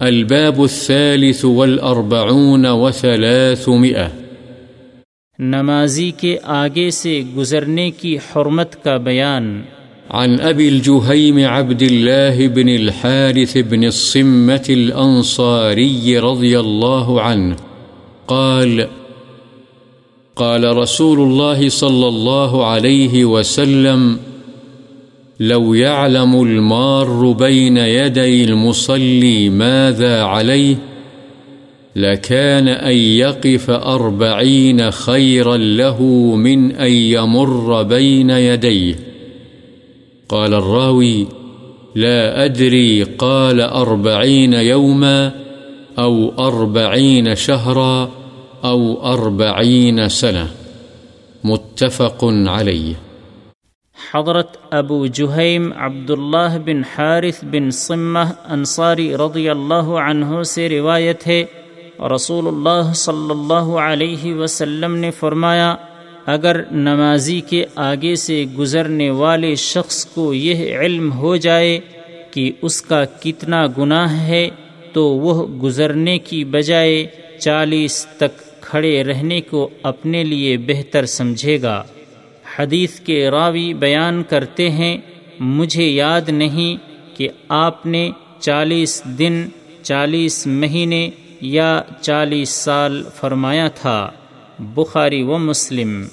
الباب الثالث والأربعون وثلاثمئة نمازی کے آگے سے گزرنے کی حرمت کا بیان۔ عن أبي الجهيم عبد الله بن الحارث بن الصمة الأنصاري رضي الله عنه. قال قال رسول الله صلى الله عليه وسلم لو يعلم المار بين يدي المصلي ماذا عليه، لكان أن يقف أربعين خيرا له من أن يمر بين يديه. قال الراوي لا أدري قال أربعين يوما أو أربعين شهرا أو أربعين سنة. متفق عليه. حضرت ابو جہیم عبداللہ بن حارث بن سمہ انصاری رضی اللہ عنہ سے روایت ہے۔ رسول اللہ صلی اللہ علیہ وسلم نے فرمایا، اگر نمازی کے آگے سے گزرنے والے شخص کو یہ علم ہو جائے کہ اس کا کتنا گناہ ہے، تو وہ گزرنے کی بجائے چالیس تک کھڑے رہنے کو اپنے لیے بہتر سمجھے گا۔ حدیث کے راوی بیان کرتے ہیں، مجھے یاد نہیں کہ آپ نے چالیس دن، چالیس مہینے یا چالیس سال فرمایا تھا، بخاری و مسلم۔